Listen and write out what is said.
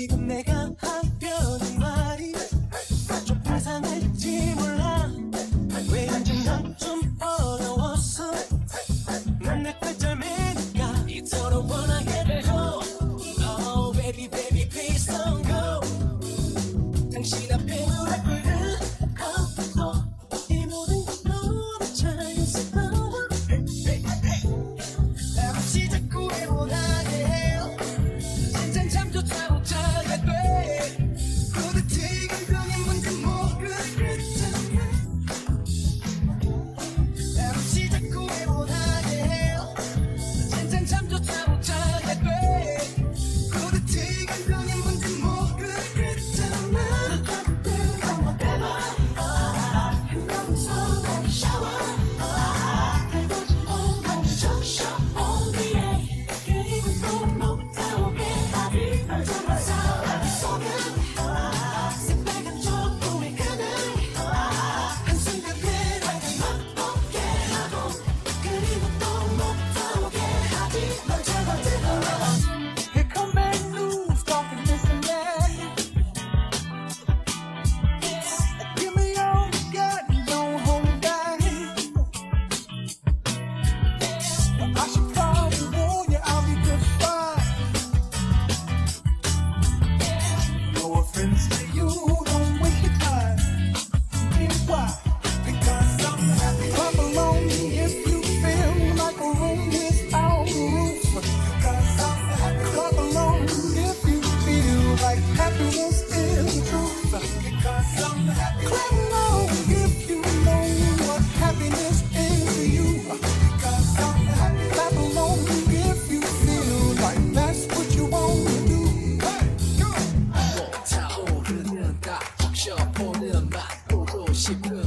지금 내가 한 chico.